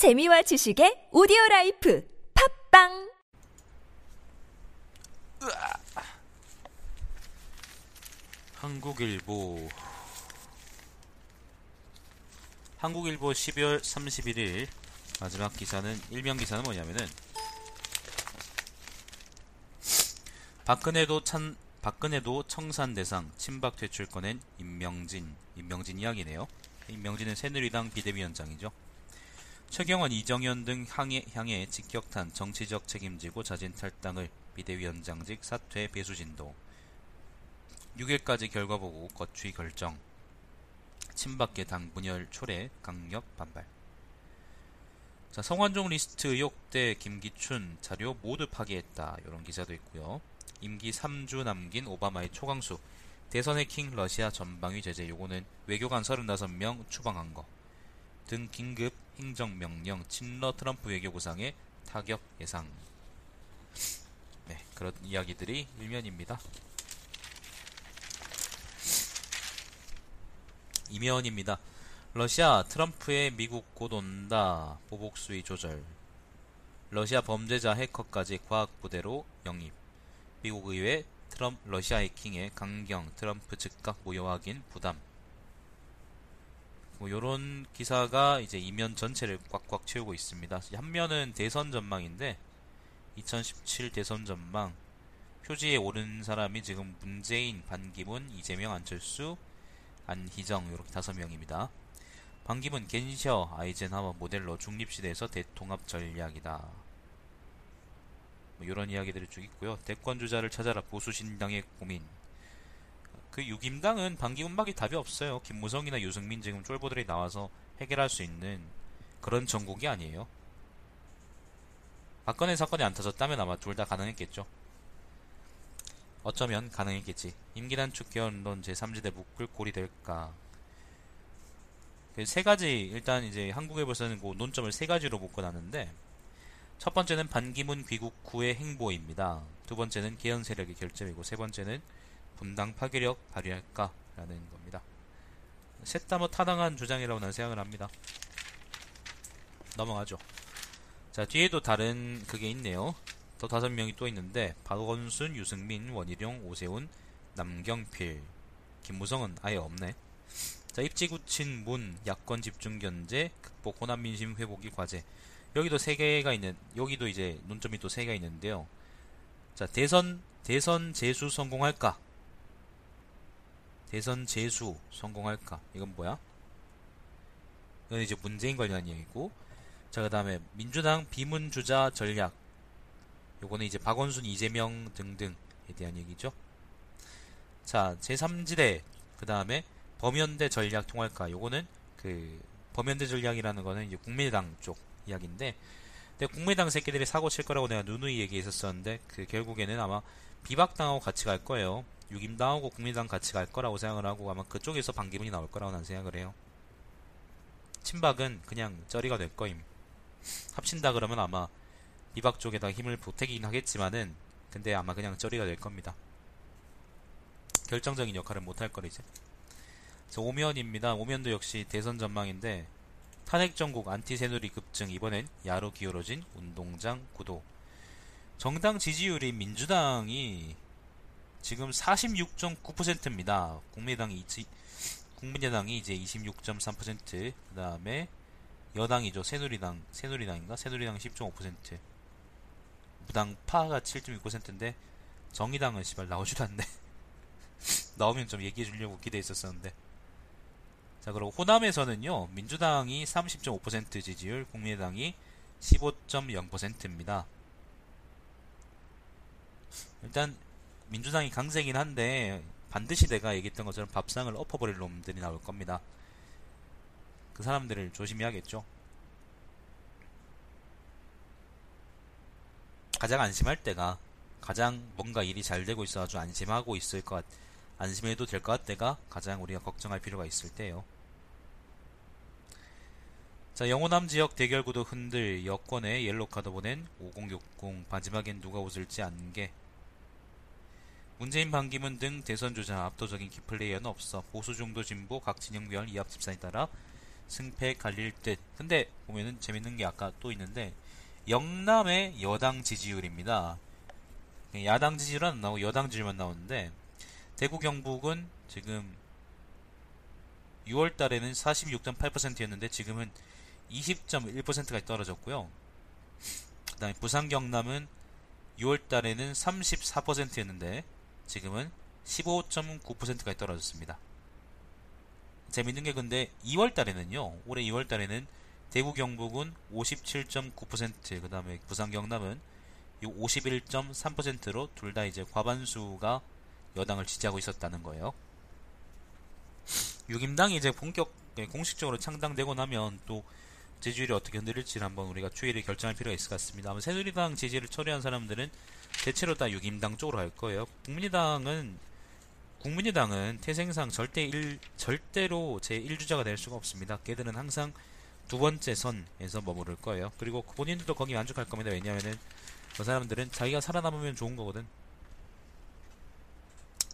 재미와 지식의 오디오 라이프 팟빵 한국일보 한국일보 12월 31일 마지막 기사는 일명 기사는 뭐냐면은 박근혜도 찬 박근혜도 청산 대상 친박 퇴출 꺼낸 인명진 인명진 이야기네요. 임명진은 새누리당 비대위원장이죠. 최경원, 이정현 등 향해, 향해 직격탄 정치적 책임지고 자진 탈당을 비대위원장직 사퇴 배수 진도. 6일까지 결과 보고 거취 결정. 친박계 당 분열 초래 강력 반발. 자 성완종 리스트 의혹 대 김기춘 자료 모두 파기했다. 이런 기사도 있고요. 임기 3주 남긴 오바마의 초강수. 대선 해킹 러시아 전방위 제재 요거는 외교관 35명 추방한 거 등 긴급 행정명령 친러 트럼프 외교부상의 타격 예상 네 그런 이야기들이 일면입니다 이면입니다. 러시아 트럼프의 미국 곧 온다. 보복 수위 조절. 러시아 범죄자 해커까지 과학 부대로 영입. 미국 의회 트럼 러시아 해킹의 강경 트럼프 즉각 무효 확인 부담. 뭐 요런 기사가 이제 이면 전체를 꽉꽉 채우고 있습니다. 한 면은 대선 전망인데 2017 대선 전망 표지에 오른 사람이 지금 문재인, 반기문, 이재명, 안철수, 안희정 이렇게 다섯 명입니다. 반기문 겐셔 아이젠하워 모델로 중립시대에서 대통합 전략이다. 뭐 이런 이야기들이 쭉 있고요. 대권 주자를 찾아라 보수 신당의 고민. 그 유김당은 반기문밖에 답이 없어요. 김무성이나 유승민 지금 쫄보들이 나와서 해결할 수 있는 그런 전국이 아니에요. 박근혜 사건이 안 터졌다면 아마 둘 다 가능했겠죠. 어쩌면 가능했겠지. 임기단 축결론 제3지대 묶을 골이 될까. 그 세 가지 일단 이제 한국일보에서는 그 논점을 세 가지로 묶어놨는데 첫 번째는 반기문 귀국 후의 행보입니다. 두 번째는 개헌 세력의 결점이고 세 번째는 분당 파괴력 발휘할까 라는 겁니다. 셋 다 뭐 타당한 주장이라고 난 생각을 합니다. 넘어가죠. 자 뒤에도 다른 그게 있네요. 더 다섯 명이 또 있는데 박원순, 유승민, 원희룡, 오세훈, 남경필, 김무성은 아예 없네. 자 입지 굳힌 문, 야권 집중 견제, 극복 호남 민심 회복이 과제. 여기도 세 개가 있는 여기도 이제 논점이 또 세 개가 있는데요. 자 대선 대선 재수 성공할까? 대선 재수 성공할까? 이건 뭐야? 이건 이제 문재인 관련 얘기고. 자 그 다음에 민주당 비문 주자 전략 요거는 이제 박원순, 이재명 등등에 대한 얘기죠. 자, 제3지대 그 다음에 범연대 전략 통할까? 요거는 그 범연대 전략이라는 거는 이제 국민의당 쪽 이야기인데, 근데 국민의당 새끼들이 사고 칠 거라고 내가 누누이 얘기했었었는데, 그 결국에는 아마 비박당하고 같이 갈 거예요. 유김당하고 국민의당 같이 갈 거라고 생각을 하고 아마 그쪽에서 반기문이 나올 거라고 난 생각을 해요. 친박은 그냥 쩌리가 될 거임. 합친다 그러면 아마 비박 쪽에다 힘을 보태긴 하겠지만은 근데 아마 그냥 쩌리가 될 겁니다. 결정적인 역할을 못할 거리지. 오면입니다. 오면도 역시 대선 전망인데 탄핵 정국 안티세누리 급증 이번엔 야로 기울어진 운동장 구도. 정당 지지율이 민주당이 지금 46.9%입니다. 국민당이 국민의당이 이제 26.3%, 그 다음에 여당이죠. 새누리당, 새누리당인가? 새누리당 10.5%. 무당파가 7.6%인데 정의당은 씨발 나오지도 않네. 나오면 좀 얘기해 주려고 기대했었었는데. 자, 그리고 호남에서는요. 민주당이 30.5% 지지율, 국민의당이 15.0%입니다. 일단 민주당이 강세긴 한데 반드시 내가 얘기했던 것처럼 밥상을 엎어버릴 놈들이 나올 겁니다. 그 사람들을 조심해야겠죠. 가장 안심할 때가 가장 뭔가 일이 잘 되고 있어 아주 안심하고 있을 것 안심해도 될것 때가 가장 우리가 걱정할 필요가 있을 때요. 자, 영호남 지역 대결구도 흔들 여권에 옐로카드 보낸 5060 마지막엔 누가 웃을지 안게 문재인 반기문 등 대선 주자 압도적인 키플레이어는 없어 보수 중도 진보 각 진영 별 이합 집산에 따라 승패 갈릴 듯. 근데 보면은 재밌는 게 아까 또 있는데 영남의 여당 지지율입니다. 야당 지지율은 안 나오고 여당 지지율만 나오는데 대구 경북은 지금 6월 달에는 46.8%였는데 지금은 20.1%까지 떨어졌고요. 그 다음에 부산 경남은 6월 달에는 34%였는데 지금은 15.9%까지 떨어졌습니다. 재밌는 게 근데 2월 달에는요. 올해 2월 달에는 대구 경북은 57.9%, 그다음에 부산 경남은 51.3%로 둘 다 이제 과반수가 여당을 지지하고 있었다는 거예요. 6임당이 이제 본격 네, 공식적으로 창당되고 나면 또 지지율이 어떻게 흔들릴지를 한번 우리가 추이를 결정할 필요가 있을 것 같습니다. 아마 새누리당 지지를 처리한 사람들은 대체로 다 6임당 쪽으로 갈 거예요. 국민의당은 국민의당은 태생상 절대 일, 절대로 제 1주자가 될 수가 없습니다. 걔들은 항상 두 번째 선에서 머무를 거예요. 그리고 본인들도 거기 만족할 겁니다. 왜냐하면은 그 사람들은 자기가 살아남으면 좋은 거거든.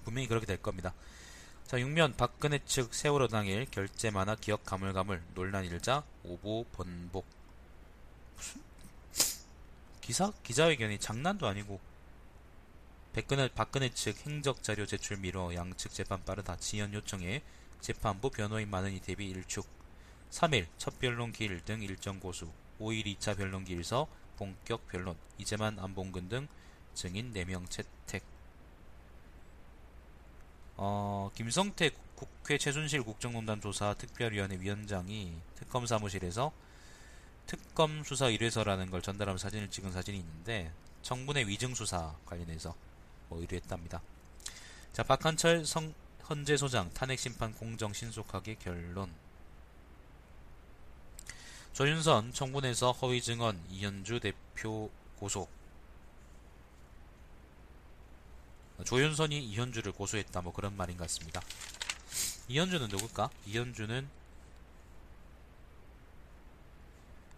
분명히 그렇게 될 겁니다. 자, 6면 박근혜 측 세월호 당일 결제 만화 기억 가물가물 논란 일자 오보 번복. 무슨 기사? 기자회견이 장난도 아니고. 박근혜, 박근혜 측 행적 자료 제출 미뤄 양측 재판 빠르다 지연 요청에 재판부 변호인 많으니 대비 일축. 3일 첫 변론 기일 등 일정 고수. 5일 2차 변론 기 일서 본격 변론. 이재만 안봉근 등 증인 4명 채택 어, 김성태 국회 최순실 국정농단 조사 특별위원회 위원장이 특검 사무실에서 특검 수사 의뢰서라는 걸 전달하면 사진을 찍은 사진이 있는데 청문회 위증 수사 관련해서 뭐 의뢰했답니다. 자, 박한철 성, 헌재 소장 탄핵 심판 공정 신속하게 결론. 조윤선 청문회에서 허위 증언 이현주 대표 고소. 조윤선이 이현주를 고소했다 뭐 그런 말인 것 같습니다. 이현주는 누굴까? 이현주는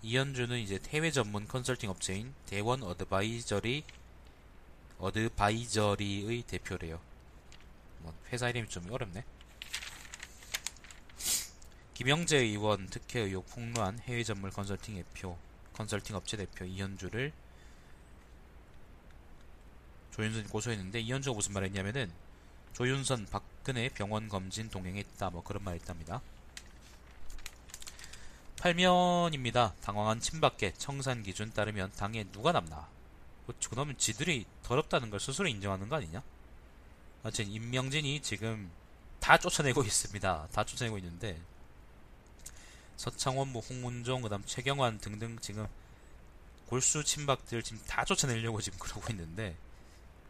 이현주는 이제 해외 전문 컨설팅 업체인 대원 어드바이저리 어드바이저리의 대표래요. 뭐 회사 이름이 좀 어렵네. 김영재 의원 특혜 의혹 폭로한 해외 전문 컨설팅 대표 컨설팅 업체 대표 이현주를 조윤선이 고소했는데 이현주가 무슨 말 했냐면은 조윤선 박근혜 병원 검진 동행했다 뭐 그런 말 했답니다. 8면입니다. 당황한 친박계 청산 기준 따르면 당에 누가 남나? 뭐 그놈은 지들이 더럽다는 걸 스스로 인정하는 거 아니냐? 하여튼 임명진이 지금 다 쫓아내고 있습니다. 다 쫓아내고 있는데 서창원, 뭐 홍문종, 그다음 최경환 등등 지금 골수 친박들 지금 다 쫓아내려고 지금 그러고 있는데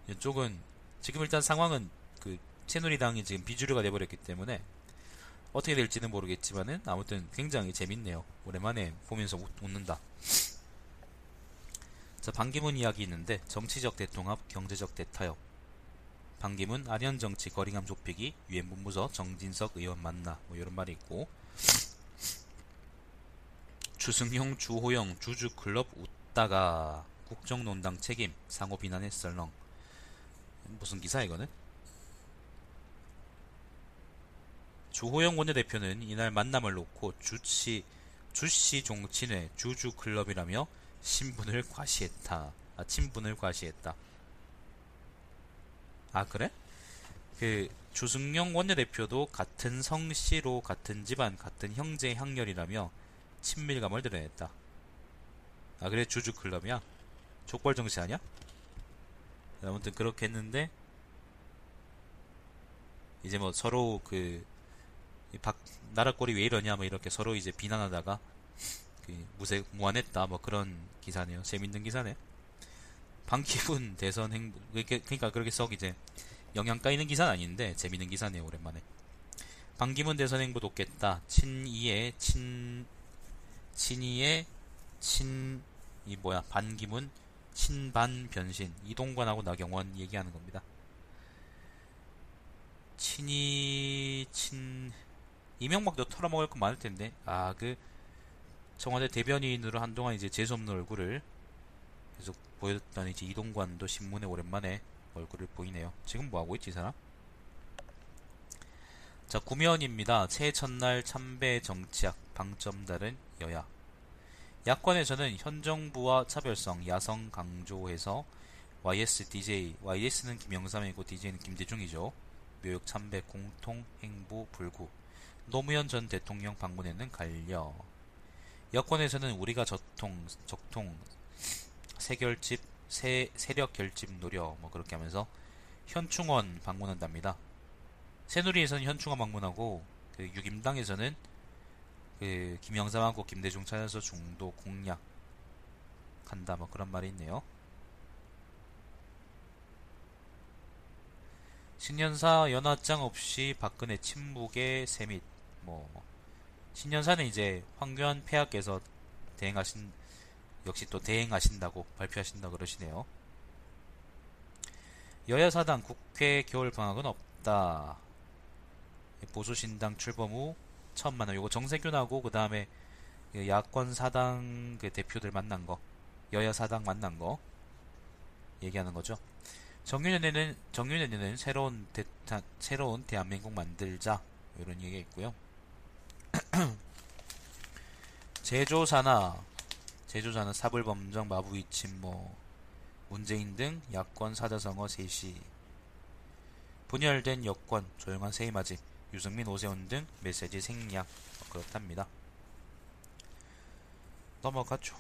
이쪽은 지금 일단 상황은 그 새누리당이 지금 비주류가 돼버렸기 때문에 어떻게 될지는 모르겠지만은 아무튼 굉장히 재밌네요. 오랜만에 보면서 웃, 웃는다. 자, 반기문 이야기 있는데 정치적 대통합, 경제적 대타협. 반기문 아련 정치 거리감 좁히기, 유엔 본부서 정진석 의원 만나 뭐 이런 말이 있고 주승용, 주호영, 주주클럽 웃다가 국정논당 책임 상호 비난의 썰렁 무슨 기사 이거는? 주호영 원내대표는 이날 만남을 놓고 주치 주시 종친회 주주 클럽이라며 신분을 과시했다. 아, 친분을 과시했다. 아 그래? 그 주승용 원내대표도 같은 성씨로 같은 집안 같은 형제 향렬이라며 친밀감을 드러냈다. 아 그래 주주 클럽이야? 족벌 정치 아니야? 아무튼 그렇게 했는데 이제 뭐 서로 그 박, 나라 꼴이 왜 이러냐 뭐 이렇게 서로 이제 비난하다가 그 무색 무한했다 뭐 그런 기사네요. 재밌는 기사네. 반기문 대선 행보 그러니까 그렇게 썩 이제 영향 까이는 기사는 아닌데 재밌는 기사네요. 오랜만에. 반기문 대선 행보 돕겠다. 친이의 친 친이의 친 이 뭐야 반기문 친반 변신 이동관하고 나경원 얘기하는 겁니다. 친이 친 이명박도 털어먹을 거 많을 텐데 아 그 청와대 대변인으로 한동안 이제 재수 없는 얼굴을 계속 보였던 이제 이동관도 신문에 오랜만에 얼굴을 보이네요. 지금 뭐 하고 있지 이 사람? 자, 구면입니다. 새해 첫날 참배 정치학 방점 다른 여야. 야권에서는 현 정부와 차별성, 야성 강조해서 YS DJ, YS는 김영삼이고 DJ는 김대중이죠. 묘역 참배 공통 행보 불구. 노무현 전 대통령 방문에는 갈려. 여권에서는 우리가 저통, 적통, 세결집, 세, 세력 결집 노려 뭐 그렇게 하면서 현충원 방문한답니다. 새누리에서는 현충원 방문하고 그 유김당에서는 그 김영삼하고 김대중 찾아서 중도 공략 한다 뭐 그런 말이 있네요. 신년사 연하장 없이 박근혜 침묵의 세밋 뭐 신년사는 이제 황교안 폐하께서 대행하신 역시 또 대행하신다고 발표하신다 그러시네요. 여야 사당 국회 겨울 방학은 없다. 보수신당 출범 후 처음 만나. 요거 정세균하고 그 다음에 야권 사당 그 대표들 만난 거, 여야 사당 만난 거 얘기하는 거죠. 정유년에는 정유년에는 새로운 대, 새로운 대한민국 만들자 이런 얘기가 있고요. 제조사나 제조사는 사불범정 마부이침 뭐 문재인 등 야권 사자성어 셋이 분열된 여권 조용한 세이맞이 유승민 오세훈 등 메시지 생략 뭐 그렇답니다. 넘어가죠.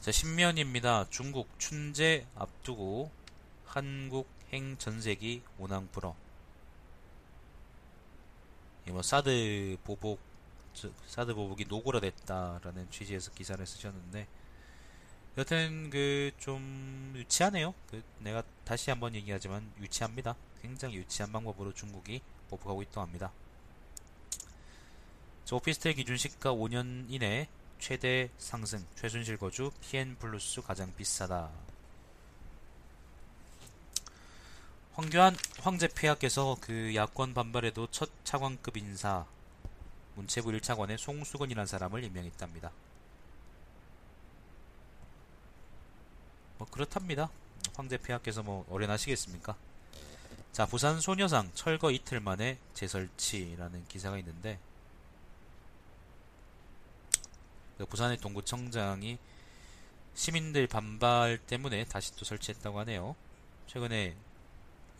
자, 신면입니다. 중국 춘제 앞두고 한국 행 전세기 오낭 불어. 뭐 사드 보복 사드 보복이 노골화됐다라는 취지에서 기사를 쓰셨는데 여튼 그 좀 유치하네요. 그 내가 다시 한번 얘기하지만 유치합니다. 굉장히 유치한 방법으로 중국이 보복하고 있다고 합니다. 오피스텔 기준 시가 5년 이내 최대 상승, 최순실 거주 PN 플러스 가장 비싸다. 황교안 황제 폐하께서 그 야권 반발에도 첫 차관급 인사 문체부 1차관에 송수근이라는 사람을 임명했답니다. 뭐 그렇답니다. 황제 폐하께서 뭐 어련하시겠습니까? 자, 부산 소녀상 철거 이틀 만에 재설치라는 기사가 있는데 그 부산의 동구청장이 시민들 반발 때문에 다시 또 설치했다고 하네요. 최근에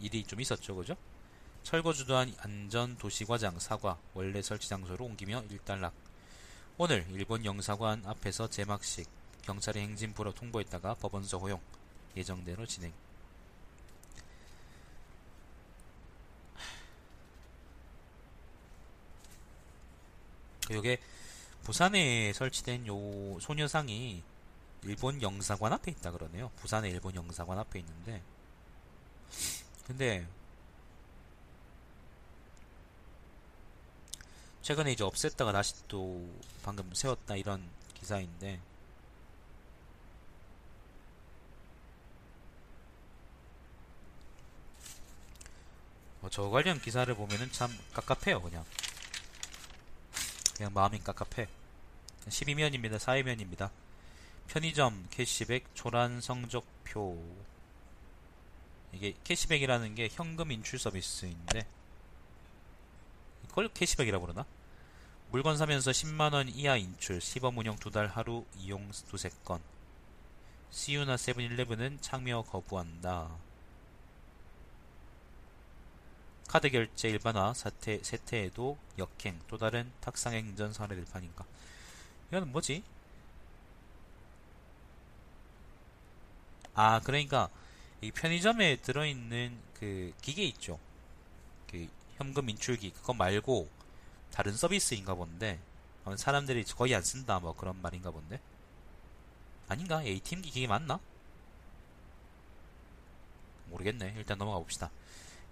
일이 좀 있었죠, 그죠? 철거 주도한 안전도시과장 사과 원래 설치 장소로 옮기며 일단락. 오늘 일본 영사관 앞에서 제막식 경찰의 행진 불어 통보했다가 법원서 허용 예정대로 진행. 요게 부산에 설치된 요 소녀상이 일본 영사관 앞에 있다 그러네요. 부산의 일본 영사관 앞에 있는데 근데 최근에 이제 없앴다가 다시 또 방금 세웠다 이런 기사인데 뭐 저 관련 기사를 보면은 참 깝깝해요 그냥 그냥 마음이 깝깝해 12면입니다 4회면입니다 편의점 캐시백 초란 성적표 이게 캐시백이라는 게 현금 인출 서비스인데 이걸 캐시백이라고 그러나? 물건 사면서 10만원 이하 인출, 시범 운영 두 달 하루 이용 두세 건. CU나 세븐일레븐은 참여 거부한다. 카드 결제 일반화 사태, 세태에도 역행, 또 다른 탁상 행정 사례들 파니까. 이거는 뭐지? 아, 그러니까, 이 편의점에 들어있는 그 기계 있죠. 그 현금 인출기 그거 말고 다른 서비스인가 본데 사람들이 거의 안 쓴다 뭐 그런 말인가 본데 아닌가? ATM기 기계 맞나? 모르겠네. 일단 넘어가 봅시다.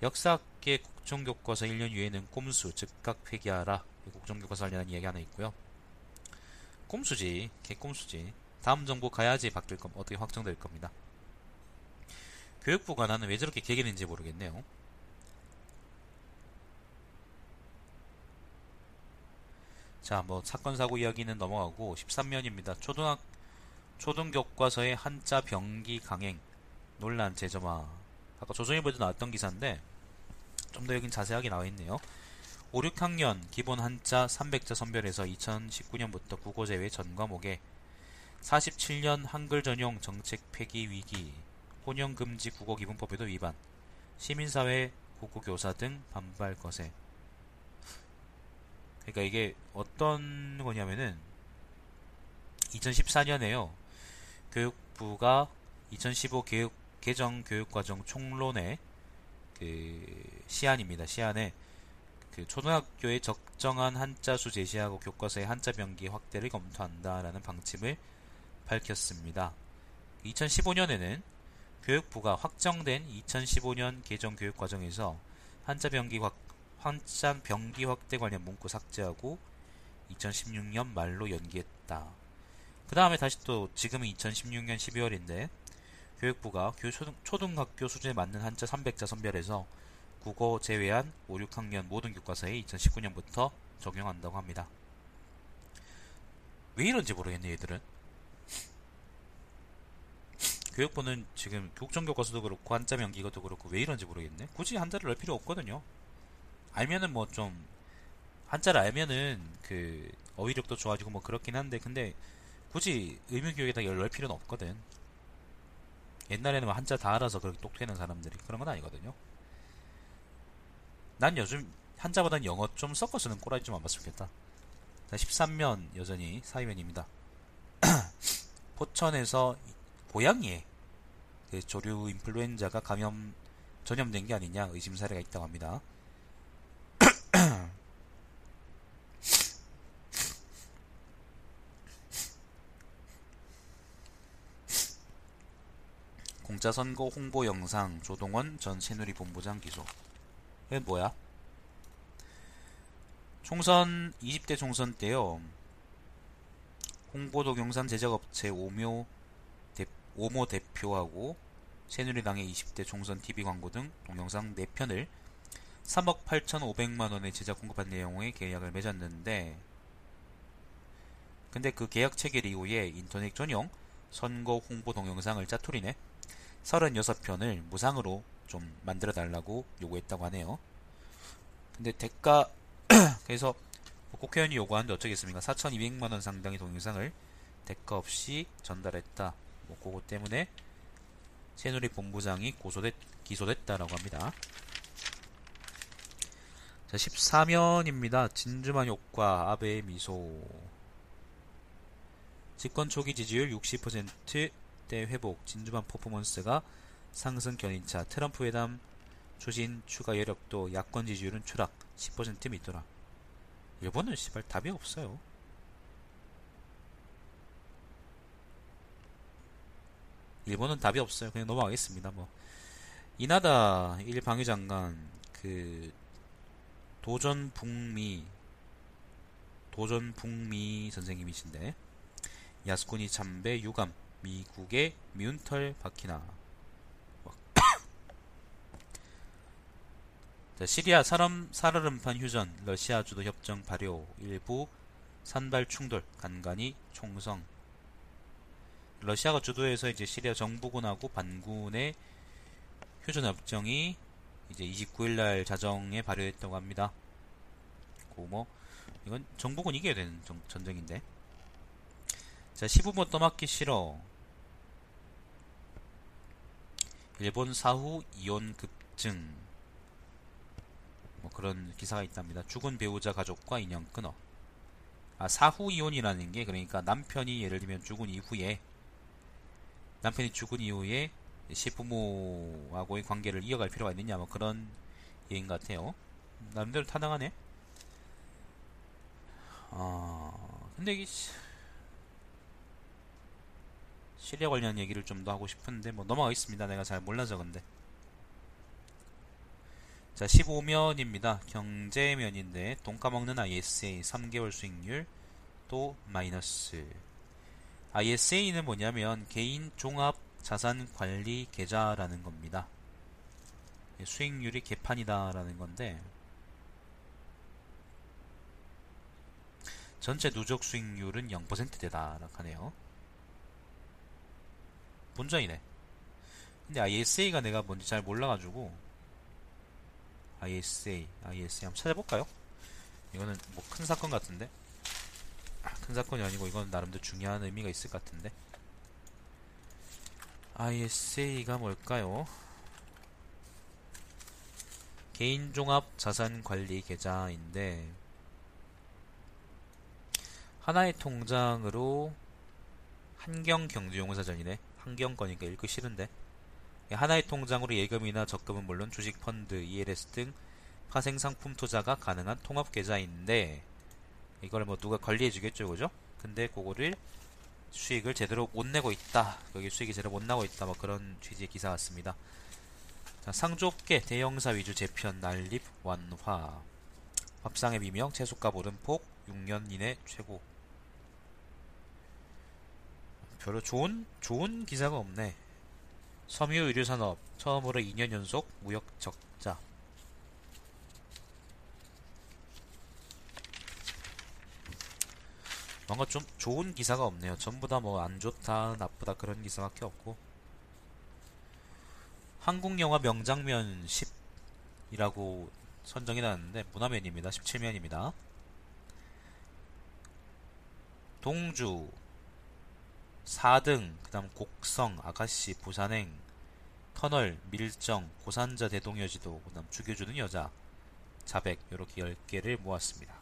역사학계 국정교과서 1년 이후에는 꼼수 즉각 회귀하라. 국정교과서 관련한 이야기 하나 있고요. 꼼수지, 개꼼수지. 다음 정부 가야지 바뀔 겁, 어떻게 확정될 겁니다. 교육부가 나는 왜 저렇게 개기는지 모르겠네요. 자, 뭐 사건 사고 이야기는 넘어가고 13면입니다. 초등학 초등 교과서의 한자 병기 강행 논란 제점화 아까 조선일보에도 나왔던 기사인데 좀 더 여긴 자세하게 나와 있네요. 5, 6학년 기본 한자 300자 선별에서 2019년부터 국어 제외 전 과목에 47년 한글 전용 정책 폐기 위기, 혼용 금지 국어 기본법에도 위반, 시민사회 국어 교사 등 반발 거세. 그러니까 이게 어떤 거냐면은 2014년에요. 교육부가 2015 교육 개정 교육과정 총론의 그 시안입니다. 시안에 그 초등학교에 적정한 한자 수 제시하고 교과서의 한자 병기 확대를 검토한다라는 방침을 밝혔습니다. 2015년에는 교육부가 확정된 2015년 개정 교육 과정에서 한자 병기 확 한자 병기 확대 관련 문구 삭제하고 2016년 말로 연기했다. 그 다음에 다시 또 지금은 2016년 12월인데 교육부가 초등, 학교 수준에 맞는 한자 300자 선별해서 국어 제외한 5, 6학년 모든 교과서에 2019년부터 적용한다고 합니다. 왜 이런지 모르겠네 얘들은. 교육부는 지금 국정교과서도 그렇고 한자 명기가도 그렇고 왜 이런지 모르겠네. 굳이 한자를 넣을 필요 없거든요. 알면은 뭐 좀 한자를 알면은 그 어휘력도 좋아지고 뭐 그렇긴 한데 근데 굳이 의무교육에다 넣을 필요는 없거든. 옛날에는 뭐 한자 다 알아서 그렇게 똑되는 사람들이 그런 건 아니거든요. 난 요즘 한자보단 영어 좀 섞어 쓰는 꼬라지 좀 안 봤으면 좋겠다. 13면 여전히 사이면입니다. 포천에서 고양이에 그 조류 인플루엔자가 감염 전염된 게 아니냐 의심 사례가 있다고 합니다. 공짜 선거 홍보 영상 조동원 전 새누리 본부장 기소. 이게 뭐야? 총선 20대 총선 때요. 홍보 동영상 제작업체 오묘 대, 오모 대표하고 새누리당의 20대 총선 TV 광고 등 동영상 4편을 3억 8,500만 원에 제작 공급한 내용의 계약을 맺었는데 근데 그 계약 체결 이후에 인터넷 전용 선거 홍보 동영상을 짜투리네 36편을 무상으로 좀 만들어 달라고 요구했다고 하네요. 근데 대가 그래서 뭐 국회의원이 요구하는데 어쩌겠습니까? 4,200만 원 상당의 동영상을 대가 없이 전달했다. 뭐 그거 때문에 새누리 본부장이 고소됐 기소됐다라고 합니다. 자, 14면입니다. 진주만 효과 아베의 미소 집권 초기 지지율 60% 대 회복 진주만 퍼포먼스가 상승 견인차 트럼프 회담 추진 추가 여력도 야권 지지율은 추락 10% 밑더라. 일본은 시발 답이 없어요. 일본은 답이 없어요. 그냥 넘어가겠습니다. 뭐 이나다 일 방위장관 그 도전 북미 도전 북미 선생님이신데 야스쿠니 참배 유감 미국의 미운털 바키나 자, 시리아 사람 사르름판 휴전 러시아 주도 협정 발효 일부 산발 충돌 간간히 총성 러시아가 주도해서 이제 시리아 정부군하고 반군의 휴전 협정이 이제 29일 날 자정에 발효했다고 합니다. 고뭐 이건 정부군 이겨야 되는 정, 전쟁인데. 자, 15번 떠맡기 싫어. 일본 사후 이혼 급증. 뭐 그런 기사가 있답니다. 죽은 배우자 가족과 인연 끊어. 아, 사후 이혼이라는 게 그러니까 남편이 예를 들면 죽은 이후에 남편이 죽은 이후에 시부모하고의 관계를 이어갈 필요가 있느냐 뭐 그런 얘기인 것 같아요. 남대로 타당하네. 아 근데 이게 시리아 관련 얘기를 좀 더 하고 싶은데 뭐 넘어가겠습니다. 내가 잘 몰라서 근데. 자 15면입니다. 경제면인데 돈 까먹는 ISA 3개월 수익률 또 마이너스 ISA는 뭐냐면 개인 종합 자산 관리 계좌라는 겁니다. 수익률이 개판이다라는 건데 전체 누적 수익률은 0%대다라고 하네요. 본전이네. 근데 ISA가 내가 뭔지 잘 몰라가지고 ISA, ISA 한번 찾아볼까요? 이거는 뭐 큰 사건 같은데 큰 사건이 아니고 이건 나름대로 중요한 의미가 있을 것 같은데 ISA가 뭘까요? 개인종합 자산관리 계좌인데 하나의 통장으로 한경경제용사전이네 한경거니까 읽기 싫은데. 하나의 통장으로 예금이나 적금은 물론 주식 펀드, ELS 등 파생 상품 투자가 가능한 통합 계좌인데 이걸 뭐 누가 관리해 주겠죠 그죠? 근데 그거를 수익을 제대로 못 내고 있다. 여기 수익이 제대로 못 나고 있다. 뭐 그런 취지의 기사 같습니다. 자, 상조업계 대형사 위주 재편 난립 완화. 밥상의 비명 채소값 오름폭 6년 이내 최고 별로 좋은 좋은 기사가 없네 섬유 의료산업 처음으로 2년 연속 무역 적자 뭔가 좀 좋은 기사가 없네요. 전부 다 뭐 안 좋다, 나쁘다 그런 기사밖에 없고. 한국 영화 명장면 10이라고 선정이 나왔는데 문화면입니다. 17면입니다. 동주 4등, 그 다음 곡성, 아가씨, 부산행, 터널, 밀정, 고산자 대동여지도, 그 다음 죽여주는 여자, 자백, 이렇게 10개를 모았습니다.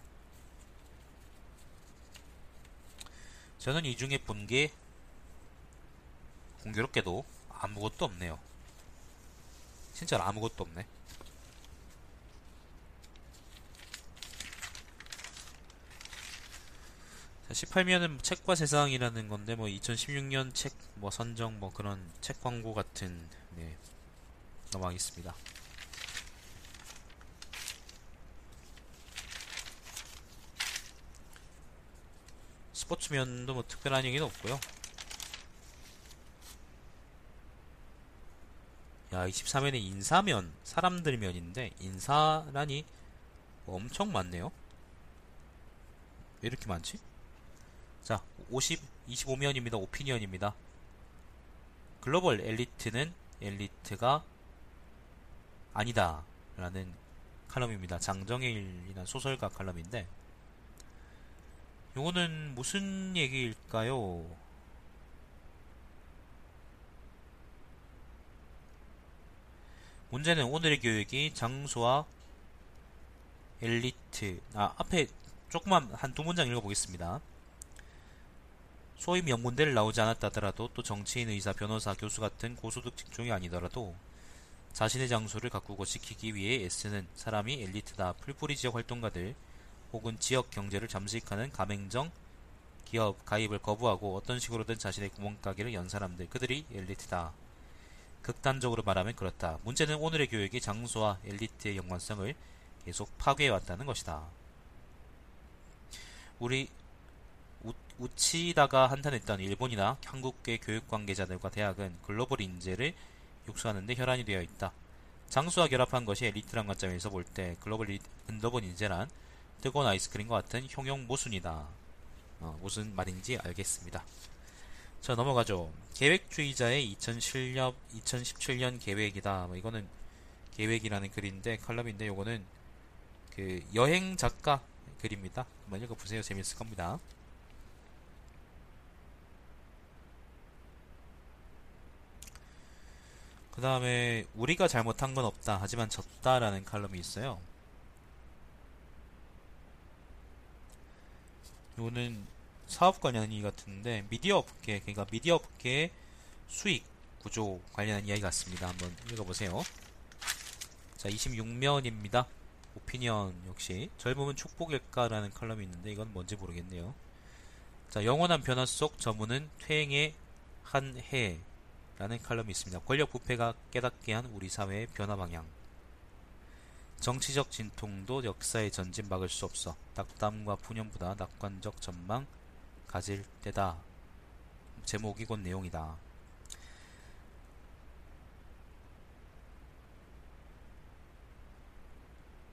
저는 이 중에 본 게 공교롭게도 아무것도 없네요. 진짜 아무것도 없네. 18면은 책과 세상이라는 건데 뭐 2016년 책 뭐 선정 뭐 그런 책 광고 같은 네, 넘어가겠습니다. 스포츠면도 뭐 특별한 얘기는 없고요. 야, 23면에 인사면, 사람들 면인데 인사란이 엄청 많네요. 왜 이렇게 많지? 자, 50, 25면입니다. 오피니언입니다. 글로벌 엘리트는 엘리트가 아니다. 라는 칼럼입니다. 장정일이라는 소설가 칼럼인데 요거는 무슨 얘기일까요? 문제는 오늘의 교육이 장소와 엘리트 아 앞에 조금만 한 두 문장 읽어보겠습니다. 소위 명문대를 나오지 않았다더라도 또 정치인, 의사, 변호사, 교수 같은 고소득 직종이 아니더라도 자신의 장소를 가꾸고 지키기 위해 애쓰는 사람이 엘리트다. 풀뿌리 지역 활동가들 혹은 지역 경제를 잠식하는 가맹점 기업 가입을 거부하고 어떤 식으로든 자신의 구멍가게를 연 사람들 그들이 엘리트다. 극단적으로 말하면 그렇다. 문제는 오늘의 교육이 장소와 엘리트의 연관성을 계속 파괴해왔다는 것이다. 우리 우, 치다가 한탄했던 일본이나 한국계 교육 관계자들과 대학은 글로벌 인재를 육수하는 데 혈안이 되어 있다. 장수와 결합한 것이 엘리트란 관점에서 볼 때 글로벌 근더본 인재란 뜨거운 아이스크림과 같은 형용 모순이다. 어, 무슨 말인지 알겠습니다. 자 넘어가죠. 계획주의자의 2017년, 2017년 계획이다. 뭐 이거는 계획이라는 글인데 칼럼인데 요거는 그 여행 작가 글입니다. 한번 읽어보세요. 재밌을 겁니다. 그 다음에 우리가 잘못한 건 없다. 하지만 졌다라는 칼럼이 있어요. 이거는 사업 관련 이야기 같은데 미디어 업계 그러니까 미디어 업계의 수익 구조 관련한 이야기 같습니다. 한번 읽어보세요. 자 26면입니다. 오피니언 역시 젊음은 축복일까라는 칼럼이 있는데 이건 뭔지 모르겠네요. 자 영원한 변화 속 저문은 퇴행의 한 해 라는 칼럼이 있습니다. 권력 부패가 깨닫게 한 우리 사회의 변화 방향. 정치적 진통도 역사의 전진 막을 수 없어. 낙담과 푸념보다 낙관적 전망 가질 때다. 제목이 곧 내용이다.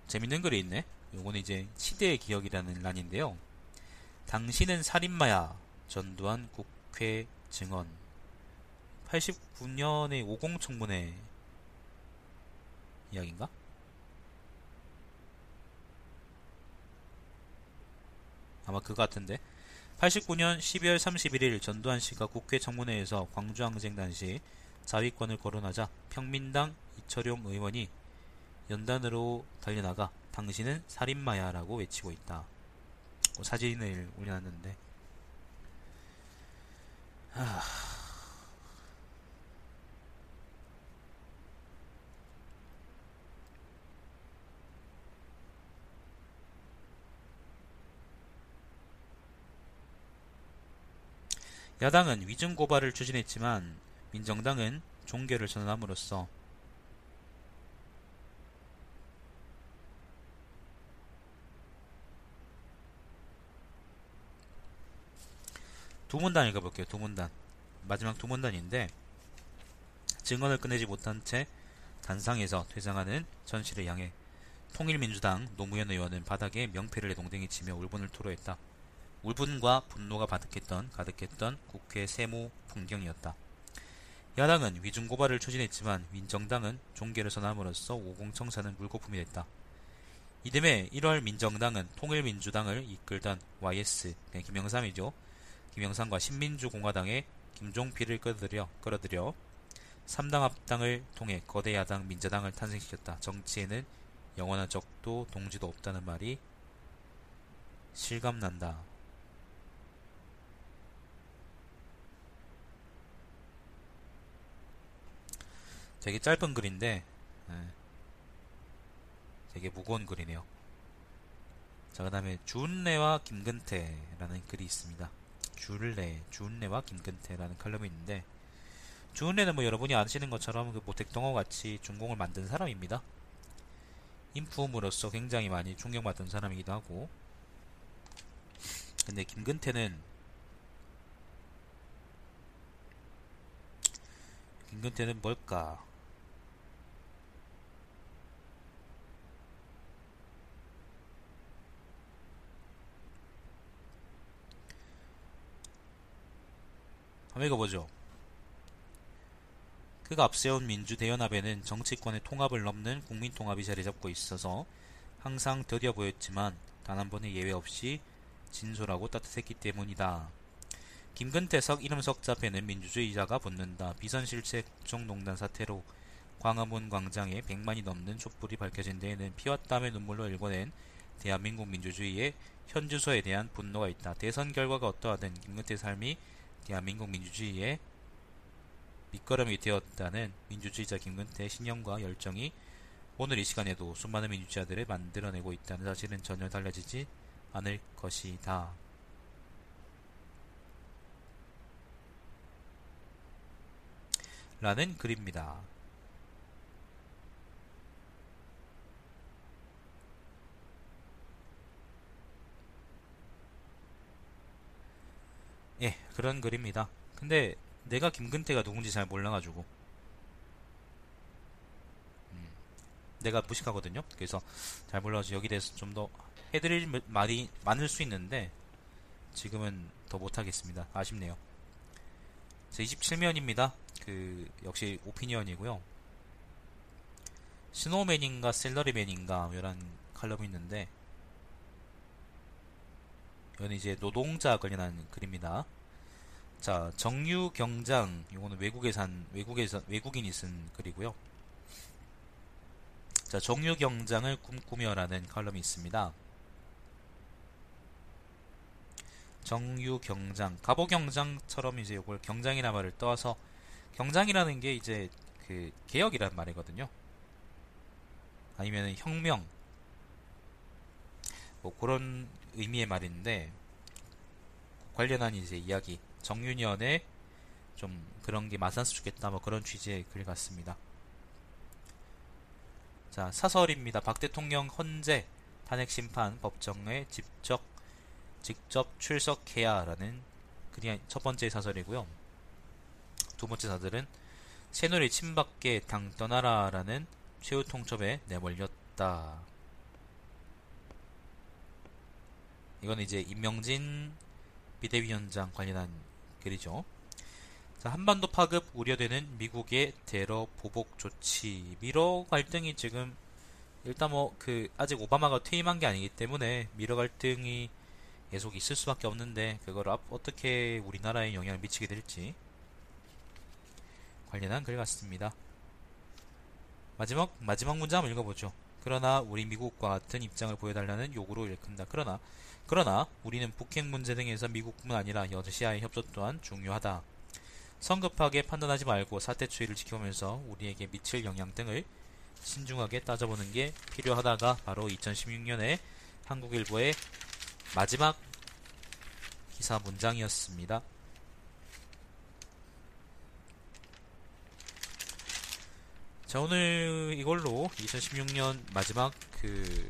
재밌는 글이 있네. 요거는 이제 시대의 기억이라는 란인데요. 당신은 살인마야. 전두환 국회 증언. 89년의 50 청문회 이야기인가? 아마 그거 같은데 89년 12월 31일 전두환 씨가 국회 청문회에서 광주항쟁 당시 자위권을 거론하자 평민당 이철용 의원이 연단으로 달려나가 당신은 살인마야라고 외치고 있다. 어, 사진을 올려놨는데 하... 야당은 위증 고발을 추진했지만 민정당은 종결을 선언함으로써 두 문단 읽어볼게요. 두 문단. 마지막 두 문단인데 증언을 끝내지 못한 채 단상에서 퇴장하는 전 씨를 향해 통일민주당 노무현 의원은 바닥에 명패를 내동댕이 치며 울분을 토로했다. 울분과 분노가 가득했던 가득했던 국회 세무 풍경이었다. 야당은 위중 고발을 추진했지만 민정당은 종결을 선함으로써 50 청사는 물거품이 됐다. 이듬해 1월 민정당은 통일민주당을 이끌던 YS 김영삼이죠. 김영삼과 신민주공화당의 김종필을 끌어들여, 끌어들여 3당 합당을 통해 거대 야당 민자당을 탄생시켰다. 정치에는 영원한 적도 동지도 없다는 말이 실감난다. 되게 짧은 글인데 네. 되게 무거운 글이네요. 자, 그 다음에 준내와 김근태라는 글이 있습니다. 줄레, 준내와 김근태라는 칼럼이 있는데 준내는 뭐 여러분이 아시는 것처럼 그 모택동호 같이 중공을 만든 사람입니다. 인품으로서 굉장히 많이 존경받던 사람이기도 하고 근데 김근태는 김근태는 뭘까? 한번 읽어보죠. 그가 앞세운 민주대연합에는 정치권의 통합을 넘는 국민통합이 자리 잡고 있어서 항상 더뎌 보였지만 단 한 번의 예외 없이 진솔하고 따뜻했기 때문이다. 김근태석 이름석자패는 민주주의자가 붙는다. 비선실체 국정농단 사태로 광화문 광장에 100만이 넘는 촛불이 밝혀진 데에는 피와 땀의 눈물로 일궈낸 대한민국 민주주의의 현주소에 대한 분노가 있다. 대선 결과가 어떠하든 김근태 삶이 대한민국 민주주의의 밑거름이 되었다는 민주주의자 김근태의 신념과 열정이 오늘 이 시간에도 수많은 민주주의자들을 만들어내고 있다는 사실은 전혀 달라지지 않을 것이다. 라는 글입니다. 예, 그런 글입니다. 근데 내가 김근태가 누군지 잘 몰라가지고 음, 내가 무식하거든요. 그래서 잘 몰라서 여기 대해서 좀 더 해드릴 말이 많을 수 있는데 지금은 더 못하겠습니다. 아쉽네요. 제 27면입니다. 그 역시 오피니언이고요. 스노우맨인가 셀러리맨인가 이런 칼럼이 있는데 이건 이제 노동자 관련한 글입니다. 자, 정유 경장, 이거는 외국에 산, 외국에서, 외국인이 쓴 글이고요. 자, 정유 경장을 꿈꾸며라는 칼럼이 있습니다. 정유 경장, 가보 경장처럼 이제 이걸 경장이라는 말을 떠서 경장이라는 게 이제 그 개혁이라는 말이거든요. 아니면 혁명, 뭐 그런 의미의 말인데 관련한 이제 이야기 정윤연의 좀 그런 게 맞았으면 좋겠다 뭐 그런 취지의 글 같습니다. 자 사설입니다. 박 대통령 헌재 탄핵 심판 법정에 직접 직접 출석해야라는 그냥 첫 번째 사설이고요. 두 번째 사설은 새누리 친박계 당 떠나라라는 최후 통첩에 내몰렸다. 이건 이제 인명진 비대위원장 관련한 글이죠. 자, 자, 한반도 파급 우려되는 미국의 대러 보복 조치. 미러 갈등이 지금 일단 뭐 그 아직 오바마가 퇴임한 게 아니기 때문에 미러 갈등이 계속 있을 수밖에 없는데 그걸 어떻게 우리나라에 영향을 미치게 될지 관련한 글 같습니다. 마지막 마지막 문장 한번 읽어보죠. 그러나 우리 미국과 같은 입장을 보여달라는 요구로 일컫는다. 그러나 그러나 우리는 북핵 문제 등에서 미국뿐만 아니라 여시아의 협조 또한 중요하다. 성급하게 판단하지 말고 사태 추이를 지켜보면서 우리에게 미칠 영향 등을 신중하게 따져보는 게 필요하다가 바로 2016년에 한국일보의 마지막 기사 문장이었습니다. 자 오늘 이걸로 2016년 마지막 그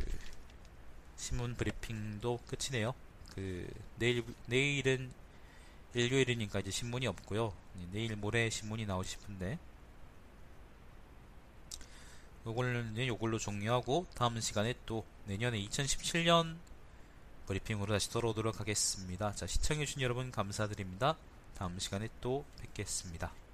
신문 브리핑도 끝이네요. 그 내일 내일은 일요일이니까 이제 신문이 없고요. 내일 모레 신문이 나오고 싶은데 요걸는 요걸로 종료하고 다음 시간에 또 내년에 2017년 브리핑으로 다시 돌아오도록 하겠습니다. 자 시청해주신 여러분 감사드립니다. 다음 시간에 또 뵙겠습니다.